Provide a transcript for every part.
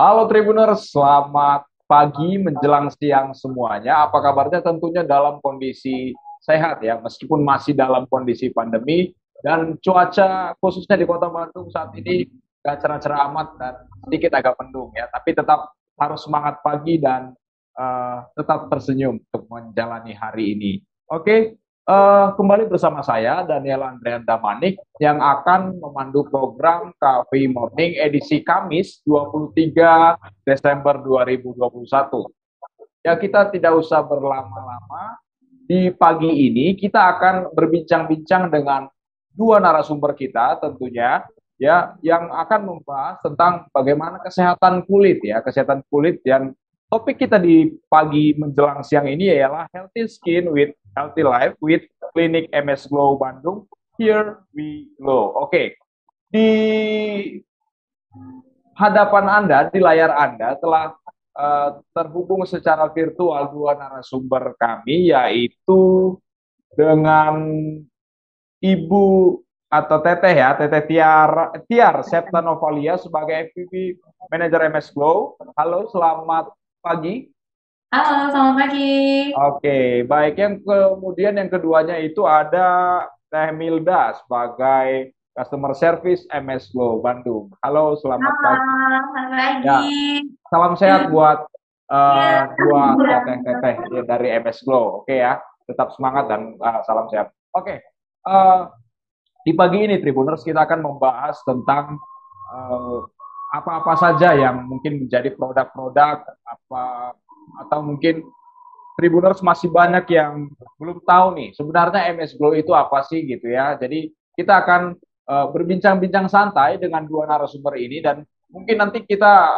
Halo Tribuners, selamat pagi menjelang siang semuanya. Apa kabarnya? Tentunya dalam kondisi sehat ya, meskipun masih dalam kondisi pandemi dan cuaca khususnya di Kota Bandung saat ini gak cerah-cerah amat dan sedikit agak mendung ya, tapi tetap harus semangat pagi dan uh, tetap tersenyum untuk menjalani hari ini. Oke, Uh, kembali bersama saya Daniel Andrean Damanik yang akan memandu program Cafe Morning edisi Kamis 23 Desember 2021. Ya kita tidak usah berlama-lama. Di pagi ini kita akan berbincang-bincang dengan dua narasumber kita tentunya ya yang akan membahas tentang bagaimana kesehatan kulit ya, kesehatan kulit yang topik kita di pagi menjelang siang ini ialah healthy skin with healthy life with Klinik MS Glow Bandung. Here we go. Oke, okay. di hadapan Anda, di layar Anda telah uh, terhubung secara virtual dua narasumber kami, yaitu dengan Ibu atau Teteh ya, Teteh Tiar, Tiar Septa Novalia sebagai FPP Manager MS Glow. Halo, selamat pagi. Halo, selamat pagi. Oke, baik. Yang kemudian yang keduanya itu ada Teh Milda sebagai Customer Service MS Glow Bandung. Halo, selamat Halo, pagi. Selamat pagi. Ya, salam sehat buat uh, dua teteh-teteh dari MS Glow. Oke ya, tetap semangat dan uh, salam sehat. Oke, uh, di pagi ini Tribuners kita akan membahas tentang uh, apa-apa saja yang mungkin menjadi produk-produk apa atau mungkin Tribuners masih banyak yang belum tahu nih sebenarnya MS Glow itu apa sih gitu ya. Jadi kita akan uh, berbincang-bincang santai dengan dua narasumber ini dan mungkin nanti kita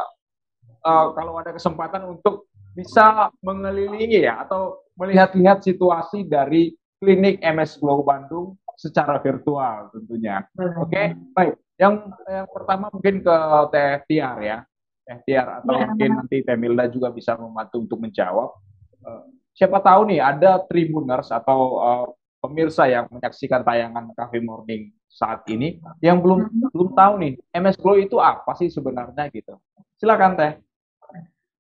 uh, kalau ada kesempatan untuk bisa mengelilingi ya atau melihat-lihat situasi dari klinik MS Glow Bandung secara virtual tentunya. Oke, okay? baik. Yang yang pertama mungkin ke Teh Tiar ya. Teh Tiar atau ya, mungkin nanti Teh Milda juga bisa membantu untuk menjawab. Uh, siapa tahu nih ada tribuners atau uh, pemirsa yang menyaksikan tayangan Cafe Morning saat ini yang belum hmm. belum tahu nih MS Glow itu apa sih sebenarnya gitu. Silakan Teh.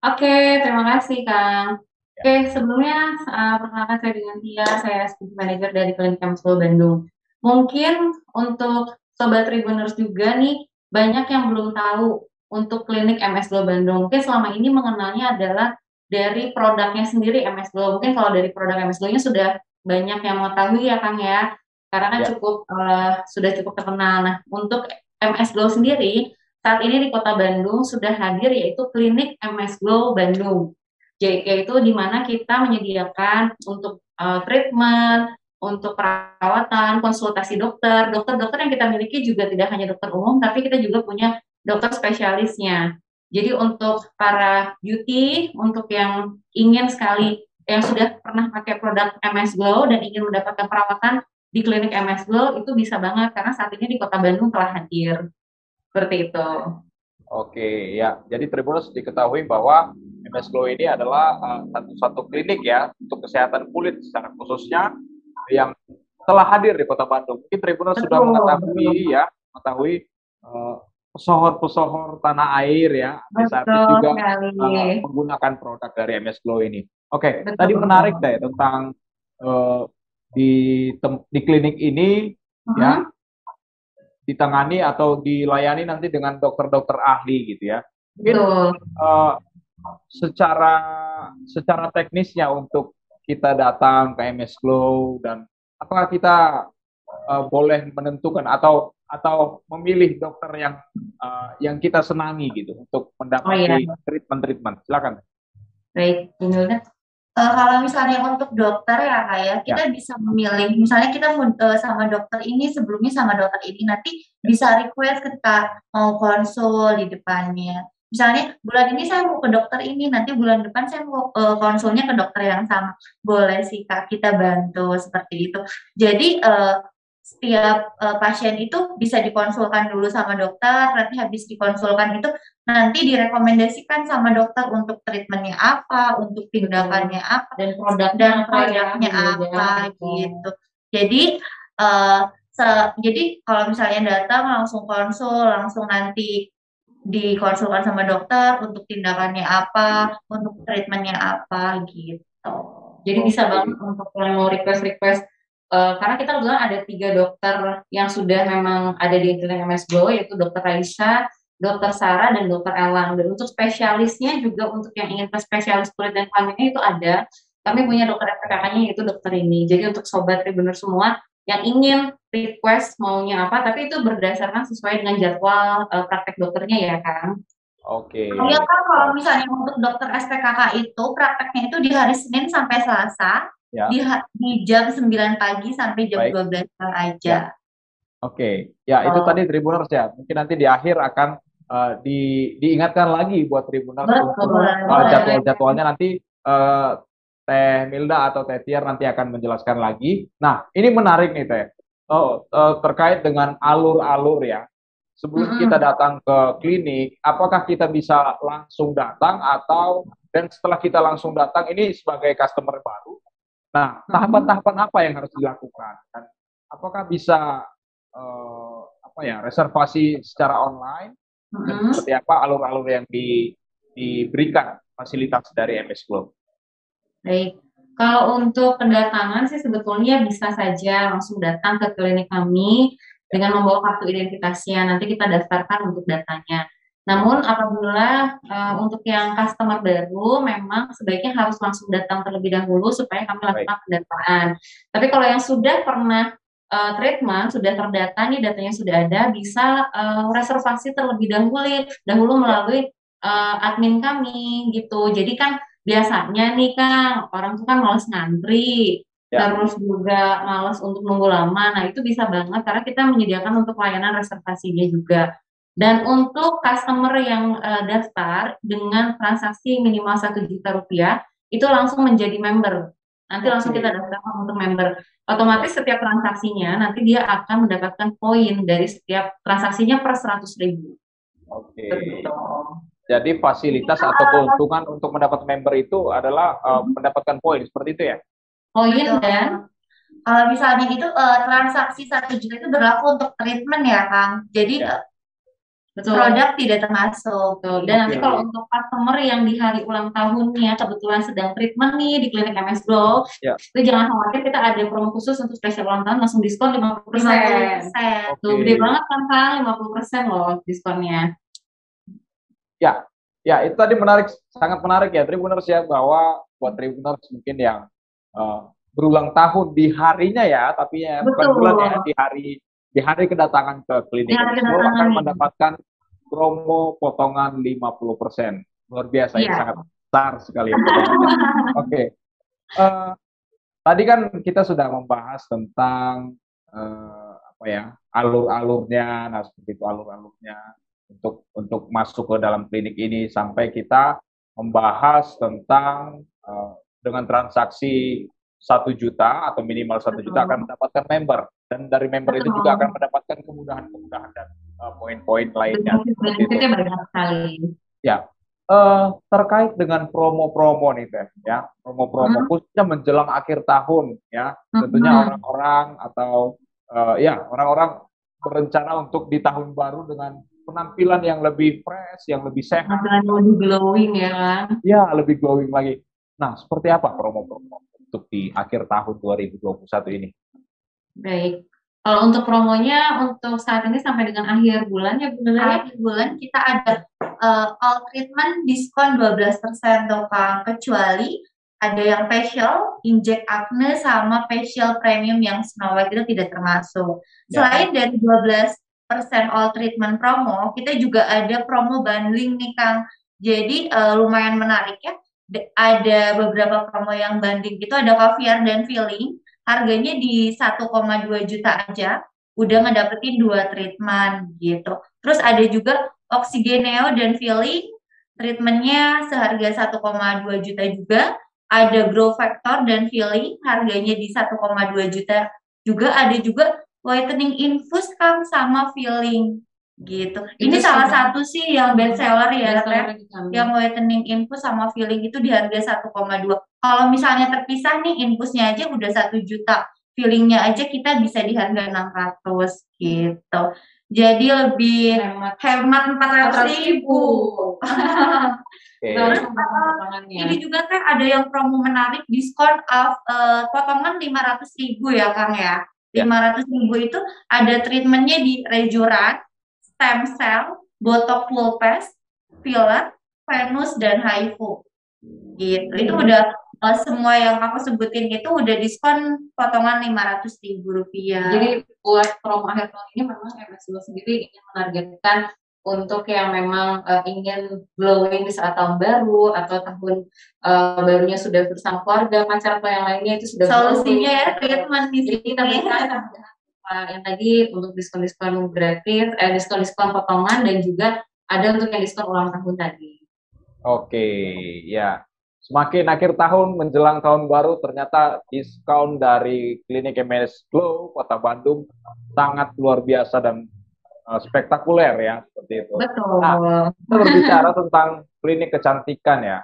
Oke, terima kasih Kang. Ya. Oke, sebelumnya uh, perkenalkan saya dengan Tia, saya Speed Manager dari Klinik MS Glow Bandung. Mungkin untuk Sobat Tribuners juga nih, banyak yang belum tahu untuk klinik MS Glow Bandung. Mungkin selama ini mengenalnya adalah dari produknya sendiri MS Glow. Mungkin kalau dari produk MS Glow-nya sudah banyak yang mengetahui ya Kang ya, karena kan ya. cukup uh, sudah cukup terkenal. Nah, untuk MS Glow sendiri, saat ini di Kota Bandung sudah hadir yaitu klinik MS Glow Bandung. Jadi yaitu di mana kita menyediakan untuk uh, treatment, untuk perawatan, konsultasi dokter. Dokter-dokter yang kita miliki juga tidak hanya dokter umum, tapi kita juga punya dokter spesialisnya. Jadi untuk para beauty, untuk yang ingin sekali, yang sudah pernah pakai produk MS Glow dan ingin mendapatkan perawatan di klinik MS Glow, itu bisa banget karena saat ini di Kota Bandung telah hadir. Seperti itu. Oke, ya. Jadi Tribunus diketahui bahwa MS Glow ini adalah uh, satu-satu klinik ya untuk kesehatan kulit secara khususnya yang telah hadir di Kota Bandung. Mungkin Tribunal sudah mengetahui ya, mengetahui uh, pesohor-pesohor tanah air ya, di saat itu juga uh, menggunakan produk dari MS Glow ini. Oke, okay, tadi menarik deh tentang uh, di di klinik ini uh -huh. ya ditangani atau dilayani nanti dengan dokter-dokter ahli gitu ya. Mungkin uh, secara secara teknisnya untuk kita datang ke MS Glow dan apakah kita uh, boleh menentukan atau atau memilih dokter yang uh, yang kita senangi gitu untuk mendapati oh, iya. treatment-treatment. Silakan. Baik, Uh, kalau misalnya untuk dokter ya kayak ya, kita ya. bisa memilih misalnya kita uh, sama dokter ini sebelumnya sama dokter ini nanti bisa request ketika mau konsul di depannya misalnya bulan ini saya mau ke dokter ini, nanti bulan depan saya mau uh, konsulnya ke dokter yang sama. Boleh sih Kak, kita bantu seperti itu. Jadi uh, setiap uh, pasien itu bisa dikonsulkan dulu sama dokter, nanti habis dikonsulkan itu nanti direkomendasikan sama dokter untuk treatmentnya apa, untuk tindakannya apa, dan produk dan produknya apa gitu. Jadi uh, se jadi kalau misalnya datang langsung konsul, langsung nanti dikonsulkan sama dokter untuk tindakannya apa, untuk treatmentnya apa gitu. Jadi bisa banget untuk yang mau request-request uh, karena kita kebetulan ada tiga dokter yang sudah memang ada di klinik MS Go yaitu dokter Raisa, dokter Sarah dan dokter Elang. Dan untuk spesialisnya juga untuk yang ingin ke spesialis kulit dan kelaminnya itu ada. Kami punya dokter FPKK-nya yaitu dokter ini. Jadi untuk sobat tribunner semua yang ingin request maunya apa, tapi itu berdasarkan sesuai dengan jadwal uh, praktek dokternya ya kan. Oke. Okay. Iya kan kalau misalnya untuk dokter SPKK itu prakteknya itu di hari Senin sampai Selasa, ya. di, di jam 9 pagi sampai jam Baik. 12 malam aja. Ya. Oke, okay. ya oh. itu tadi Tribuners ya. Mungkin nanti di akhir akan uh, di, diingatkan lagi buat Tribuners untuk uh, jadwal-jadwalnya nanti uh, Teh Milda atau Teh Tiar nanti akan menjelaskan lagi. Nah, ini menarik nih Teh. Oh, uh, terkait dengan alur-alur ya. Sebelum kita datang ke klinik, apakah kita bisa langsung datang atau dan setelah kita langsung datang ini sebagai customer baru? Nah, tahapan-tahapan apa yang harus dilakukan? Dan apakah bisa uh, apa ya reservasi secara online? Dan seperti apa alur-alur yang di, diberikan fasilitas dari MS Globe? Baik, kalau untuk kedatangan sih sebetulnya bisa saja langsung datang ke klinik kami dengan membawa kartu identitasnya. Nanti kita daftarkan untuk datanya. Namun apabila uh, untuk yang customer baru memang sebaiknya harus langsung datang terlebih dahulu supaya kami lakukan pendataan. Tapi kalau yang sudah pernah uh, treatment, sudah terdata nih datanya sudah ada, bisa uh, reservasi terlebih dahulu dahulu melalui uh, admin kami gitu. Jadi kan biasanya nih Kang, orang tuh kan males ngantri, ya. terus juga males untuk nunggu lama. Nah, itu bisa banget karena kita menyediakan untuk layanan reservasinya juga. Dan untuk customer yang uh, daftar dengan transaksi minimal satu juta rupiah, itu langsung menjadi member. Nanti okay. langsung kita daftarkan untuk member. Otomatis setiap transaksinya nanti dia akan mendapatkan poin dari setiap transaksinya per seratus ribu. Oke. Okay. Jadi fasilitas atau keuntungan untuk mendapat member itu adalah uh, mendapatkan poin seperti itu ya? Poin dan kalau misalnya itu uh, transaksi satu juta itu berlaku untuk treatment ya Kang. Jadi ya. Betul. produk tidak termasuk. Betul. Dan nanti kalau untuk customer yang di hari ulang tahunnya kebetulan sedang treatment nih di klinik MS Glow, ya. itu jangan khawatir kita ada promo khusus untuk spesial ulang tahun langsung diskon 50%. 50%. Okay. Tuh gede banget kan Kang, 50% loh diskonnya. Ya, ya itu tadi menarik, sangat menarik ya Tribuners ya bahwa buat Tribuners mungkin yang uh, berulang tahun di harinya ya, tapi ya Betul. bukan bulan ya di hari di hari kedatangan ke klinik kedatangan. akan mendapatkan promo potongan 50%. Luar biasa ya, ya sangat besar sekali. Oke. Okay. Uh, eh, tadi kan kita sudah membahas tentang uh, apa ya alur-alurnya, nah seperti itu alur-alurnya untuk untuk masuk ke dalam klinik ini sampai kita membahas tentang uh, dengan transaksi satu juta atau minimal satu juta akan mendapatkan member dan dari member itu juga akan mendapatkan kemudahan-kemudahan dan uh, poin-poin lainnya. Benefitnya banyak sekali. Ya, uh, terkait dengan promo-promo nih teh, ya promo-promo hmm. khususnya menjelang akhir tahun, ya tentunya hmm. orang-orang atau uh, ya orang-orang berencana untuk di tahun baru dengan penampilan yang lebih fresh, yang lebih sehat. lebih glowing ya kan? Ya, lebih glowing lagi. Nah, seperti apa promo-promo untuk di akhir tahun 2021 ini? Baik. Kalau untuk promonya untuk saat ini sampai dengan akhir bulan ya benar ya? Akhir bulan kita ada uh, all treatment diskon 12% tuh Kang. Kecuali ada yang facial, inject acne sama facial premium yang Snow White itu tidak termasuk. Ya. Selain dari 12 all treatment promo, kita juga ada promo bundling nih Kang. Jadi uh, lumayan menarik ya. Ada beberapa promo yang banding gitu, ada caviar dan filling. Harganya di 1,2 juta aja, udah ngedapetin dua treatment gitu. Terus ada juga oksigeneo dan filling, treatmentnya seharga 1,2 juta juga. Ada grow factor dan filling, harganya di 1,2 juta juga. Ada juga whitening infus kan sama filling gitu. Ini itu salah satu sih yang best seller ya, best seller yang whitening infus sama filling itu di harga 1,2. Kalau misalnya terpisah nih infusnya aja udah satu juta, fillingnya aja kita bisa di harga 600 gitu. Jadi lebih Hemat hemat 400 ribu. Oke. Terus, potongannya. Ini juga kan ada yang promo menarik diskon of eh, potongan 500 ribu ya Kang ya. Ya. 500 ribu itu ada treatmentnya di rejuran, stem cell, botox pulpes, filler, venus dan HIFU. Gitu. Itu udah eh, semua yang aku sebutin itu udah diskon potongan 500 ribu rupiah. Jadi buat promo akhir tahun ini memang MSU sendiri ingin menargetkan untuk yang memang eh, ingin glowing di saat tahun baru atau tahun eh, barunya sudah bersama keluarga, pacar atau yang lainnya itu sudah solusinya ya glowing. treatment di Jadi kita sini. berikan uh, yang tadi untuk diskon-diskon gratis, eh, diskon-diskon potongan dan juga ada untuk yang diskon ulang tahun tadi. Oke, ya. Semakin akhir tahun menjelang tahun baru, ternyata diskon dari klinik MS Glow Kota Bandung sangat luar biasa dan eh, spektakuler ya, seperti itu. Betul. Kita berbicara tentang klinik kecantikan ya,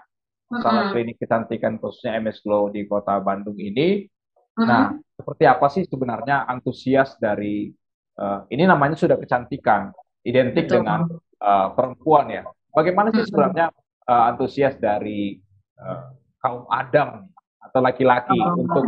masalah Mm-mm. klinik kecantikan khususnya MS Glow di Kota Bandung ini. Mm-mm. Nah, seperti apa sih sebenarnya antusias dari eh, ini namanya sudah kecantikan, identik Betul. dengan eh, perempuan ya. Bagaimana sih sebenarnya eh, antusias dari eh, kaum Adam atau laki-laki Oh. untuk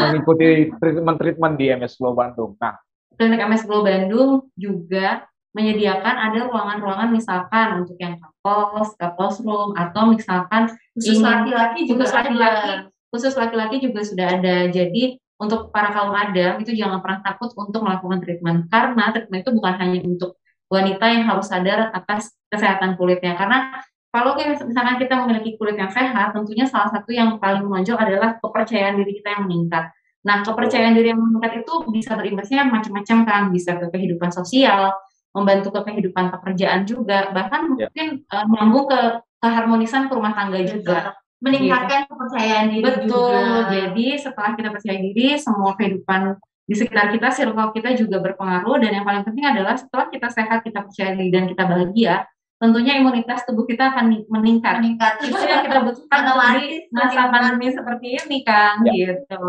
mengikuti treatment-treatment di MS Glow Bandung? Nah, Klinik MS Glow Bandung juga menyediakan ada ruangan-ruangan misalkan untuk yang couples, couples room atau misalkan Khusus laki-laki juga khusus ada. laki-laki khusus laki-laki juga sudah ada. Jadi untuk para kaum adam itu jangan pernah takut untuk melakukan treatment karena treatment itu bukan hanya untuk wanita yang harus sadar atas kesehatan kulitnya karena kalau misalkan kita memiliki kulit yang sehat, tentunya salah satu yang paling menonjol adalah kepercayaan diri kita yang meningkat. Nah, kepercayaan diri yang meningkat itu bisa berimbasnya macam-macam kan, bisa ke kehidupan sosial, membantu ke kehidupan pekerjaan juga, bahkan Ya. mungkin eh, nyambung ke keharmonisan ke rumah tangga juga. meningkatkan kepercayaan diri Betul. juga. Jadi setelah kita percaya diri, semua kehidupan di sekitar kita, circle kita juga berpengaruh. Dan yang paling penting adalah setelah kita sehat, kita percaya diri dan kita bahagia, tentunya imunitas tubuh kita akan ni- meningkat. meningkat Itu yang kita butuhkan di masa pandemi seperti ini, Kang. Ya. Gitu.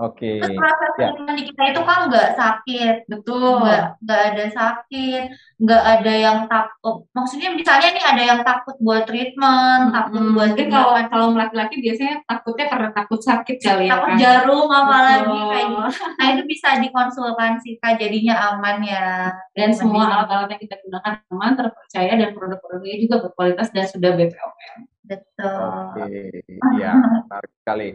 Oke. Terus proses Ya. treatment di kita itu kan nggak sakit, Betul. nggak nggak ada sakit, nggak ada yang takut. Maksudnya misalnya nih ada yang takut buat treatment, takut Mm-mm. buat Mungkin kalau kalau laki-laki biasanya takutnya karena takut sakit kali ya, takut Kang. jarum apalagi Betul. kayak gitu. Nah itu bisa dikonsultasikan jadinya aman ya. Dan semua alat-alat yang kita gunakan aman, terpercaya, dan produk-produknya juga berkualitas dan sudah BPOM. Betul. Oke, iya, menarik sekali.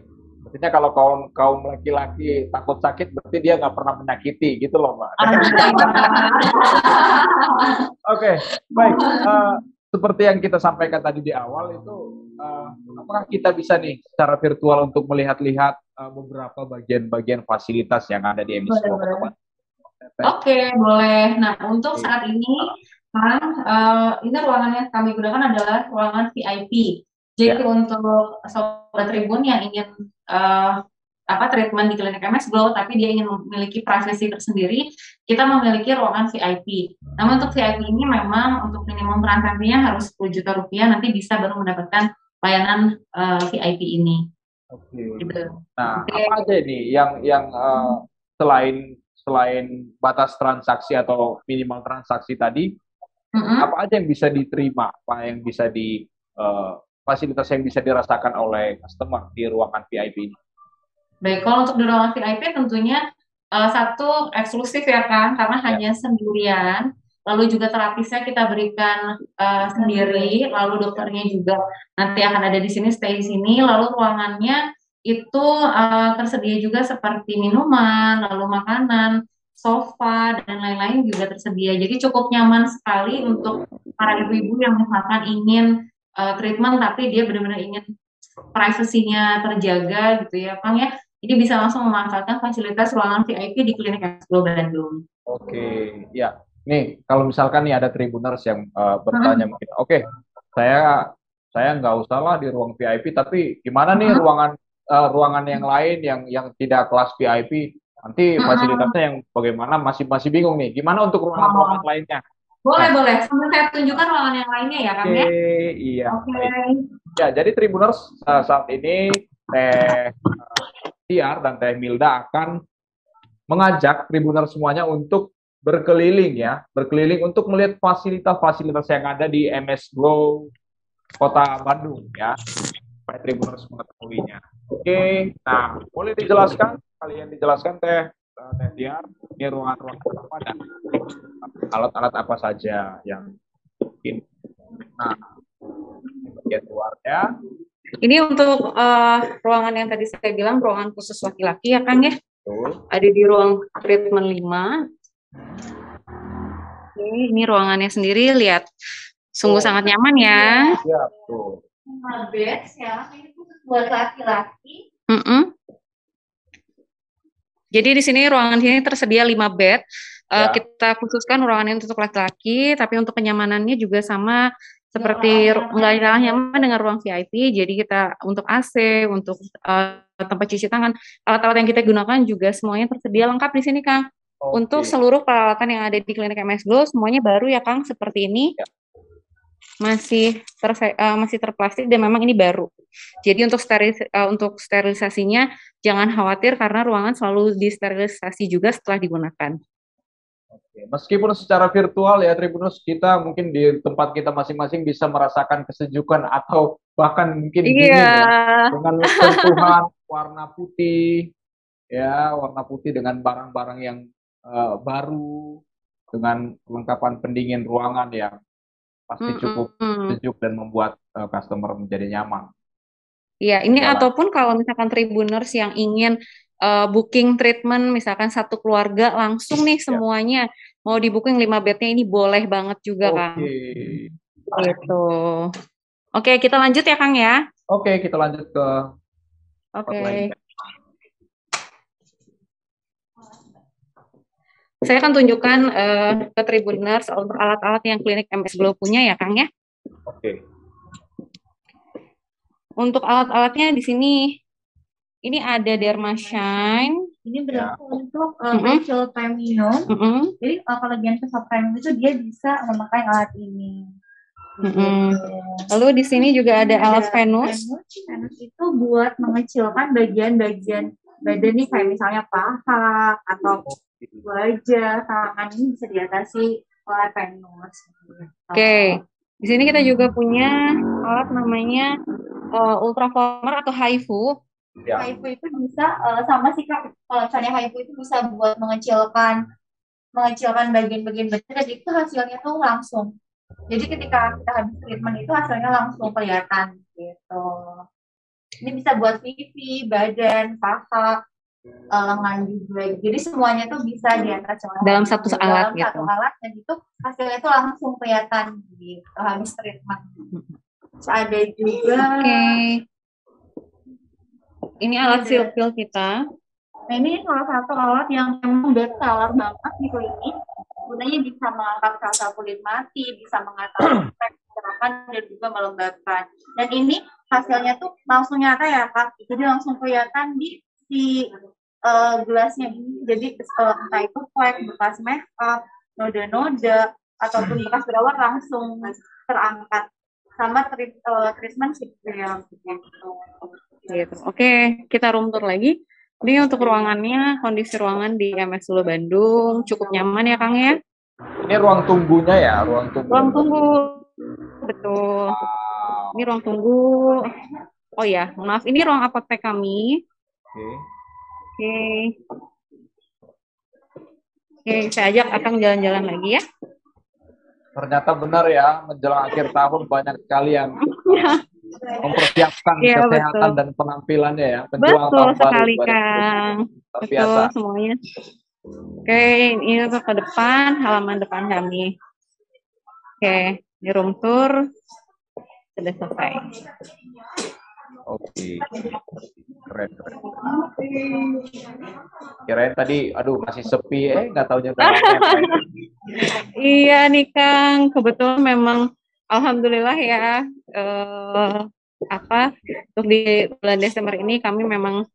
Maksudnya kalau kaum kaum laki-laki takut sakit, berarti dia nggak pernah menyakiti, gitu loh, Mbak. Oke, baik. Eh, seperti yang kita sampaikan tadi di awal itu, eh, apakah kita bisa nih secara virtual untuk melihat-lihat eh, beberapa bagian-bagian fasilitas yang ada di MS Boleh, Glow boleh. Oke. Nah, untuk saat ini, kan, eh, ini ruangan yang kami gunakan adalah ruangan VIP. Jadi untuk sobat Tribun yang ingin eh, apa treatment di klinik MS Glow, tapi dia ingin memiliki privasi tersendiri, kita memiliki ruangan VIP. Namun untuk VIP ini memang untuk minimum transaksinya harus 10 juta rupiah, nanti bisa baru mendapatkan layanan eh, VIP ini. Oke. Gitu. Nah, Oke. apa aja ini yang yang eh, selain selain batas transaksi atau minimal transaksi tadi, Mm-mm. apa aja yang bisa diterima, apa yang bisa di eh, fasilitas yang bisa dirasakan oleh customer di ruangan VIP ini? Baik, kalau untuk di ruangan VIP tentunya eh, satu eksklusif ya kan, karena Ya. hanya sendirian. Lalu juga terapisnya kita berikan eh, sendiri, lalu dokternya juga nanti akan ada di sini, stay di sini. Lalu ruangannya itu eh, tersedia juga seperti minuman, lalu makanan, sofa dan lain-lain juga tersedia. Jadi cukup nyaman sekali untuk para ibu-ibu yang misalkan ingin eh, treatment tapi dia benar-benar ingin privasinya terjaga gitu ya, Kang ya. Jadi bisa langsung memanfaatkan fasilitas ruangan VIP di Klinik Expo Bandung. Oke, ya. Nih, kalau misalkan nih ada tribuners yang eh, bertanya mungkin, oke, saya saya nggak usah lah di ruang VIP, tapi gimana nih Hmm. ruangan eh, ruangan yang lain yang yang tidak kelas VIP? Nanti Hmm. fasilitasnya yang bagaimana masih masih bingung nih. Gimana untuk ruangan-ruangan lainnya? Boleh, boleh. Sambil saya tunjukkan ruangan yang lainnya ya, Kang Oke, ya. iya. Oke. baik. Ya, jadi Tribuners uh, saat ini Teh uh, Tiar dan Teh Milda akan mengajak Tribuners semuanya untuk berkeliling ya, berkeliling untuk melihat fasilitas-fasilitas yang ada di MS Glow Kota Bandung ya. Supaya Tribuners mengetahuinya. Oke, nah boleh dijelaskan, kalian dijelaskan Teh uh, Teh Tiar, ini ruangan-ruangan apa dan alat-alat apa saja yang mungkin. Nah, bagian luarnya. Ini untuk uh, ruangan yang tadi saya bilang, ruangan khusus laki-laki ya Kang ya? Betul. Ada di ruang treatment 5 Oke, ini ruangannya sendiri lihat sungguh oh. sangat nyaman ya. Iya, tuh. bed ya, ini buat laki-laki. Mm -mm. Jadi di sini ruangan sini tersedia 5 bed. Uh, kita khususkan ruangan ini untuk laki-laki, tapi untuk kenyamanannya juga sama seperti nggak kalah nyaman dengan ruang VIP. Jadi kita untuk AC, untuk uh, tempat cuci tangan, alat-alat yang kita gunakan juga semuanya tersedia lengkap di sini, Kang. Okay. Untuk seluruh peralatan yang ada di klinik MS Glow semuanya baru ya Kang seperti ini. Ya. Masih ter uh, masih terplastik dan memang ini baru. Jadi untuk steril uh, untuk sterilisasinya jangan khawatir karena ruangan selalu disterilisasi juga setelah digunakan. Oke. Meskipun secara virtual ya Tribunus kita mungkin di tempat kita masing-masing bisa merasakan kesejukan atau bahkan mungkin iya. dingin ya dengan sentuhan warna putih ya warna putih dengan barang-barang yang uh, baru dengan kelengkapan pendingin ruangan yang pasti cukup sejuk dan membuat uh, customer menjadi nyaman. Iya, ini Yalah. ataupun kalau misalkan tribuners yang ingin uh, booking treatment misalkan satu keluarga langsung nih iya. semuanya ya. mau di booking lima bednya ini boleh banget juga okay. Kang. Gitu. Oke, kita lanjut ya Kang ya. Oke, kita lanjut ke Oke. Okay. Saya akan tunjukkan uh, ke Tribuners untuk alat-alat yang klinik MS Glow punya ya, Kang ya. Oke. Okay. Untuk alat-alatnya di sini ini ada Derma Shine. Ini berlaku ya. untuk uh, mm -hmm. facial premium. Mm -hmm. Jadi uh, kalau bagian facial premium itu dia bisa memakai alat ini. Mm -hmm. Lalu di sini juga ada alat Venus. Venus. Venus itu buat mengecilkan bagian-bagian badan nih kayak misalnya paha atau wajah, tangan ini bisa diatasi oleh Venus. Oke. Okay. Di sini kita juga punya alat namanya uh, ultraformer atau HIFU. Ya. HIFU itu bisa uh, sama sih kak. Kalau misalnya HIFU itu bisa buat mengecilkan mengecilkan bagian-bagian badan dan itu hasilnya tuh langsung. Jadi ketika kita habis treatment itu hasilnya langsung kelihatan gitu. Ini bisa buat pipi, badan, paha, lengan juga. Jadi semuanya tuh bisa di atas dalam satu dalam alat dalam gitu. satu alat dan itu hasilnya tuh langsung kelihatan gitu habis treatment. Terus ada juga. Oke. Okay. Ini alat silpil kita. Nah, ini salah satu alat yang memang best seller banget di klinik. Gunanya bisa mengangkat sel kulit mati, bisa mengatasi kecerahan dan juga melembabkan. Dan ini hasilnya tuh langsung nyata ya kak. Jadi langsung kelihatan di si uh, gelasnya ini jadi uh, entah itu flek bekas make up noda-noda ataupun bekas jerawat langsung terangkat sama treat, uh, treatment yang gitu. gitu. Oke, kita room tour lagi. Ini untuk ruangannya, kondisi ruangan di MS Solo Bandung cukup nyaman ya Kang ya? Ini ruang tunggunya ya, ruang tunggu. Ruang tunggu, betul. Ini ruang tunggu. Oh ya, maaf, ini ruang apotek kami. Oke. Oke. Oke, saya ajak akan jalan-jalan lagi ya. Ternyata benar ya, menjelang akhir tahun banyak sekali yang mempersiapkan ya, kesehatan betul. dan penampilannya ya. Penjual betul sekali, Kang. Betul semuanya. Oke, ini untuk ke depan, halaman depan kami. Oke, di room tour sudah selesai. Oke. Keren, keren. Kirain tadi, aduh masih sepi, eh nggak tahu nyata. iya nih Kang, kebetulan memang Alhamdulillah ya, eh, apa, untuk di bulan Desember ini kami memang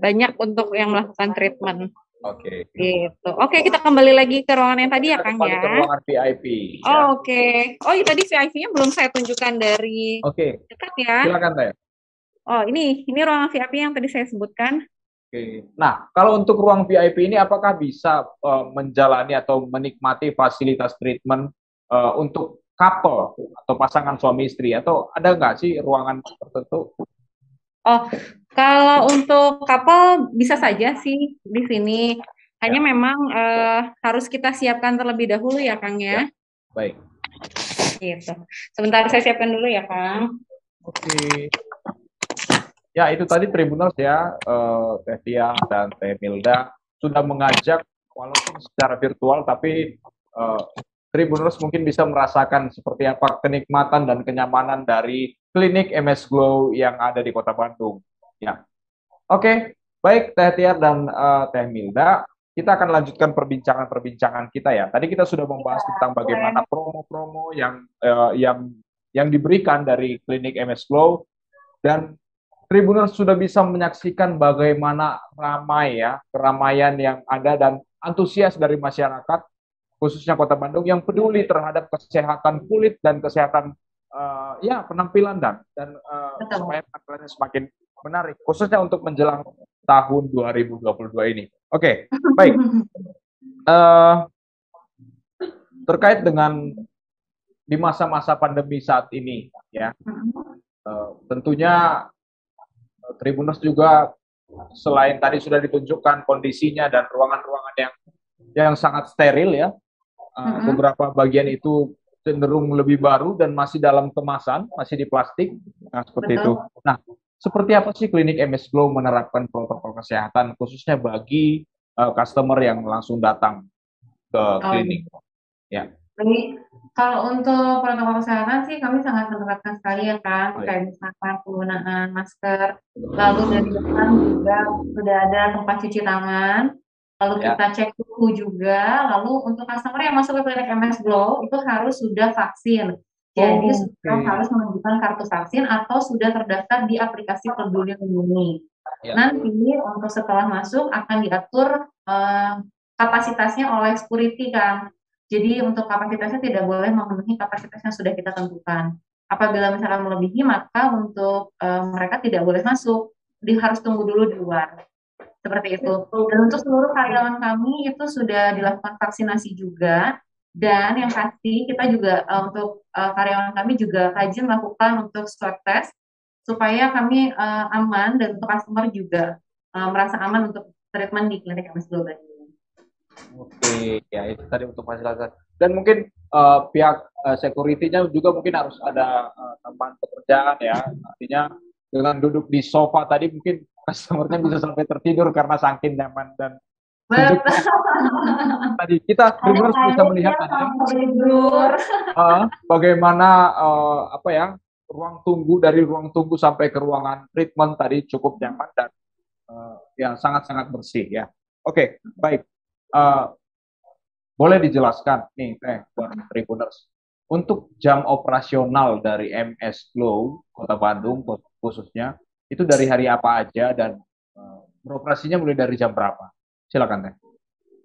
banyak untuk yang melakukan treatment. Oke. Okay. Gitu. Oke, okay, kita kembali lagi ke ruangan yang tadi ya, Kang ya. Ke ruangan VIP. Oh, ya. Oke. Okay. Oh, iya tadi VIP-nya belum saya tunjukkan dari Oke. Okay. dekat ya. Silakan, Teh. Oh, ini ini ruangan VIP yang tadi saya sebutkan. Oke. Nah, kalau untuk ruang VIP ini apakah bisa uh, menjalani atau menikmati fasilitas treatment uh, untuk couple atau pasangan suami istri atau ada nggak sih ruangan tertentu? Oh, kalau untuk couple bisa saja sih di sini. Hanya ya. memang uh, harus kita siapkan terlebih dahulu ya, Kang ya. ya. Baik. Gitu. Sebentar saya siapkan dulu ya, Kang. Oke. Ya, itu tadi Tribunals ya, uh, Teh dan Teh Milda sudah mengajak walaupun secara virtual tapi uh, Tribuners mungkin bisa merasakan seperti apa kenikmatan dan kenyamanan dari klinik MS Glow yang ada di Kota Bandung. Ya. Oke, baik Teh Tiar dan uh, Teh Milda, kita akan lanjutkan perbincangan-perbincangan kita ya. Tadi kita sudah membahas ya, tentang bagaimana promo-promo yang uh, yang yang diberikan dari klinik MS Glow dan Tribuners sudah bisa menyaksikan bagaimana ramai ya, keramaian yang ada dan antusias dari masyarakat, khususnya Kota Bandung yang peduli terhadap kesehatan kulit dan kesehatan uh, ya penampilan dan dan uh, supaya penampilannya semakin menarik, khususnya untuk menjelang tahun 2022 ini. Oke, okay, baik. Uh, terkait dengan di masa-masa pandemi saat ini, ya, uh, tentunya Tribunus juga selain tadi sudah ditunjukkan kondisinya dan ruangan-ruangan yang yang sangat steril ya, uh, beberapa bagian itu cenderung lebih baru dan masih dalam kemasan, masih di plastik, nah seperti Betul. itu. Nah, seperti apa sih klinik MS Glow menerapkan protokol kesehatan khususnya bagi uh, customer yang langsung datang ke klinik? Ya. Jadi kalau untuk protokol kesehatan sih kami sangat menerapkan sekali ya kan, oh, iya. kayak misalkan penggunaan masker, lalu dari depan juga sudah ada tempat cuci tangan, lalu ya. kita cek suhu juga, lalu untuk customer yang masuk ke klinik MS Glow itu harus sudah vaksin. Jadi oh, sudah harus menunjukkan kartu vaksin atau sudah terdaftar di aplikasi Peduli Lindungi. Ya. Nanti untuk setelah masuk akan diatur uh, kapasitasnya oleh security kan. Jadi untuk kapasitasnya tidak boleh memenuhi kapasitas yang sudah kita tentukan. Apabila misalkan melebihi, maka untuk e, mereka tidak boleh masuk. Di harus tunggu dulu di luar. Seperti itu. Dan untuk seluruh karyawan kami itu sudah dilakukan vaksinasi juga. Dan yang pasti kita juga e, untuk e, karyawan kami juga rajin melakukan untuk swab test supaya kami e, aman dan untuk customer juga e, merasa aman untuk treatment di klinik MS Global. Oke, ya itu tadi untuk fasilitas. Dan mungkin uh, pihak uh, security-nya juga mungkin harus ada uh, tambahan pekerjaan ya. Artinya dengan duduk di sofa tadi mungkin customer-nya bisa sampai tertidur karena saking nyaman dan tadi kita harus bisa melihat tadi uh, bagaimana uh, apa ya ruang tunggu dari ruang tunggu sampai ke ruangan treatment tadi cukup nyaman dan uh, ya sangat-sangat bersih ya. Oke, okay, baik. Uh, boleh dijelaskan nih eh buat Tribuners untuk jam operasional dari MS Glow Kota Bandung khususnya itu dari hari apa aja dan uh, beroperasinya mulai dari jam berapa? Silakan teh.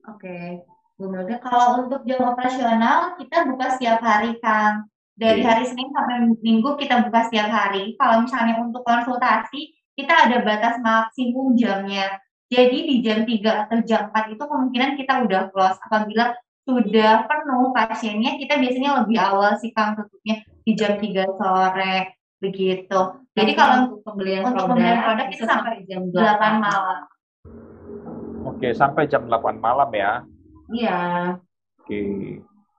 Oke, Bu Kalau untuk jam operasional kita buka setiap hari Kang. Dari hari Senin sampai Minggu kita buka setiap hari. Kalau misalnya untuk konsultasi kita ada batas maksimum jamnya. Jadi di jam 3 atau jam 4 itu kemungkinan kita udah close. Apabila sudah penuh pasiennya, kita biasanya lebih awal sih Kang tutupnya di jam 3 sore begitu. Jadi kalau untuk pembelian untuk produk, pembelian produk itu sampai jam 8 malam. Oke, sampai jam 8 malam ya. Iya. Oke.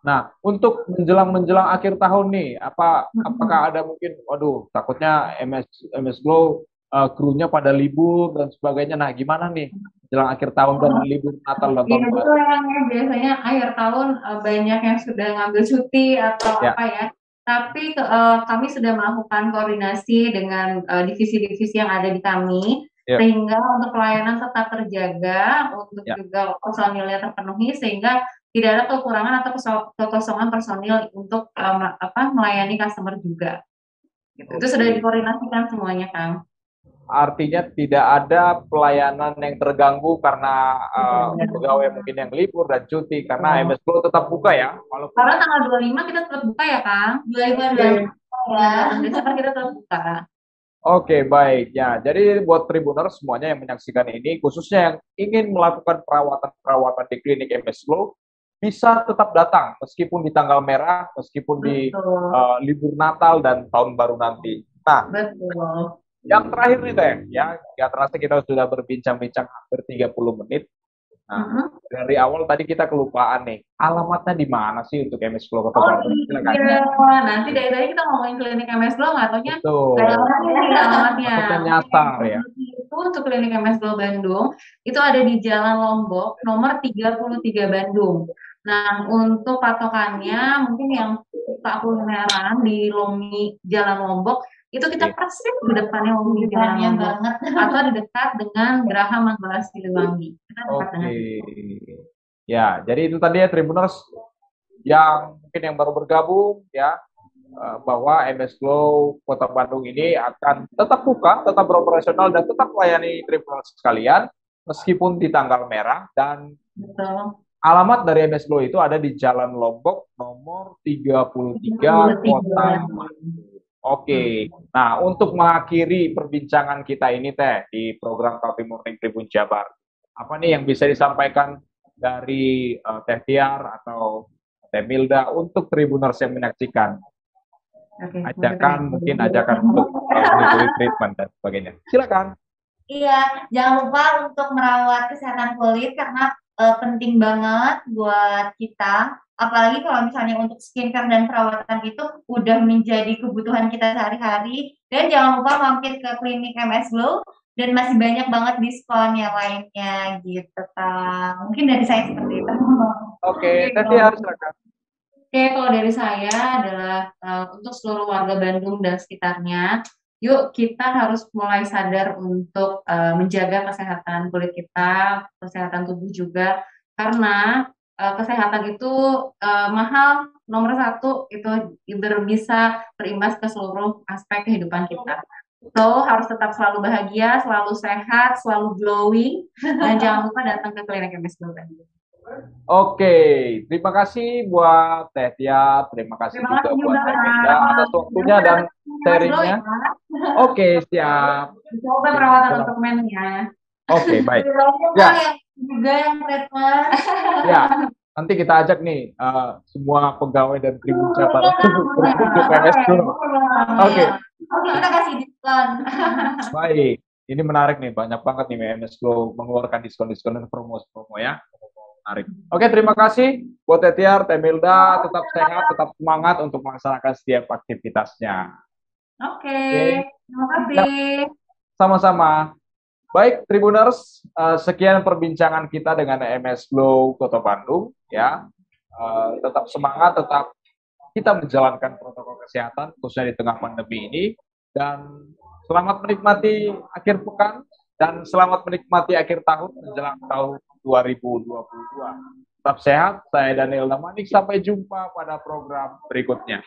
Nah, untuk menjelang-menjelang akhir tahun nih, apa apakah ada mungkin waduh, takutnya MS MS Glow uh, krunya pada libur dan sebagainya. Nah, gimana nih jelang akhir tahun dan oh. libur Natal dan tahun baru? Itu biasanya akhir tahun uh, banyak yang sudah ngambil cuti atau ya. apa ya. Tapi uh, kami sudah melakukan koordinasi dengan divisi-divisi uh, yang ada di kami ya. sehingga untuk pelayanan tetap terjaga, untuk ya. juga personilnya terpenuhi sehingga tidak ada kekurangan atau kekosongan personil untuk um, apa melayani customer juga. Gitu. Itu sudah dikoordinasikan semuanya, Kang artinya tidak ada pelayanan yang terganggu karena uh, pegawai mungkin yang libur dan cuti karena MS Pro tetap buka ya walaupun karena tanggal 25 kita tetap buka ya Kang 25 dan ya Desember kita tetap buka Oke, baik. Ya, jadi buat Tribuners semuanya yang menyaksikan ini, khususnya yang ingin melakukan perawatan-perawatan di klinik MS Glow, bisa tetap datang meskipun di tanggal merah, meskipun di uh, libur Natal dan tahun baru nanti. Nah, Betul. yang terakhir nih Teh, ya, ya terasa kita sudah berbincang-bincang hampir 30 menit. Nah, uh-huh. dari awal tadi kita kelupaan nih, alamatnya di mana sih untuk MS Flow Kota oh, Bandung? Iya, nanti dari tadi kita ngomongin klinik MS Flow, nggak taunya alamatnya, alamatnya. nyasar ya. Itu untuk klinik MS Flow Bandung, itu ada di Jalan Lombok, nomor 33 Bandung. Nah, untuk patokannya mungkin yang suka kulineran di Lomi Jalan Lombok, itu kita persis di depannya mobil jalannya banget atau di dekat dengan Geraha Manggala Siliwangi. Kita dekat okay. dengan Ya, jadi itu tadi ya Tribuners yang mungkin yang baru bergabung ya eh, bahwa MS Glow Kota Bandung ini akan tetap buka, tetap beroperasional dan tetap melayani Tribuners sekalian meskipun di tanggal merah dan Betul. alamat dari MS Glow itu ada di Jalan Lombok nomor 33, 33. Kota Bandung. Oke, nah untuk mengakhiri perbincangan kita ini teh di program Coffee Morning Tribun Jabar, apa nih yang bisa disampaikan dari uh, Teh Tiar atau Teh Milda untuk Tribuners yang menyaksikan? Oke, ajakan mungkin ajakan untuk uh, treatment dan sebagainya. Silakan. Iya, jangan lupa untuk merawat kesehatan kulit karena uh, penting banget buat kita apalagi kalau misalnya untuk skincare dan perawatan itu udah menjadi kebutuhan kita sehari-hari dan jangan lupa mampir ke klinik MS Glow dan masih banyak banget diskon yang lainnya gitu Kang. Mungkin dari saya seperti itu. Oke, okay, harus silakan. Oke, kalau dari saya adalah uh, untuk seluruh warga Bandung dan sekitarnya, yuk kita harus mulai sadar untuk uh, menjaga kesehatan kulit kita, kesehatan tubuh juga, karena uh, kesehatan itu uh, mahal nomor satu itu bisa berimbas ke seluruh aspek kehidupan kita. So harus tetap selalu bahagia, selalu sehat, selalu glowing, dan jangan lupa datang ke klinik MS Global. Oke, terima kasih buat Teh Tia, terima kasih terima juga buat Teh Meda atas waktunya dan sharingnya. Oke, siap. Coba perawatan untuk mennya. Oke, baik. Ya juga yang treatment. Ya, nanti kita ajak nih uh, semua pegawai dan tribun cabang berkunjung ke MS Oke. Oke, kita kasih diskon. Baik. Ini menarik nih, banyak banget nih MS Glow mengeluarkan diskon-diskon dan promo-promo ya. Menarik. Oke, terima kasih buat Tetiar, Temilda, tetap sehat, tetap semangat untuk melaksanakan setiap aktivitasnya. Oke, terima kasih. Sama-sama. Baik, Tribuners, uh, sekian perbincangan kita dengan MS Glow Kota Bandung. Ya, uh, tetap semangat, tetap kita menjalankan protokol kesehatan, khususnya di tengah pandemi ini. Dan selamat menikmati akhir pekan dan selamat menikmati akhir tahun menjelang tahun 2022. Tetap sehat, saya Daniel Namanik. Sampai jumpa pada program berikutnya.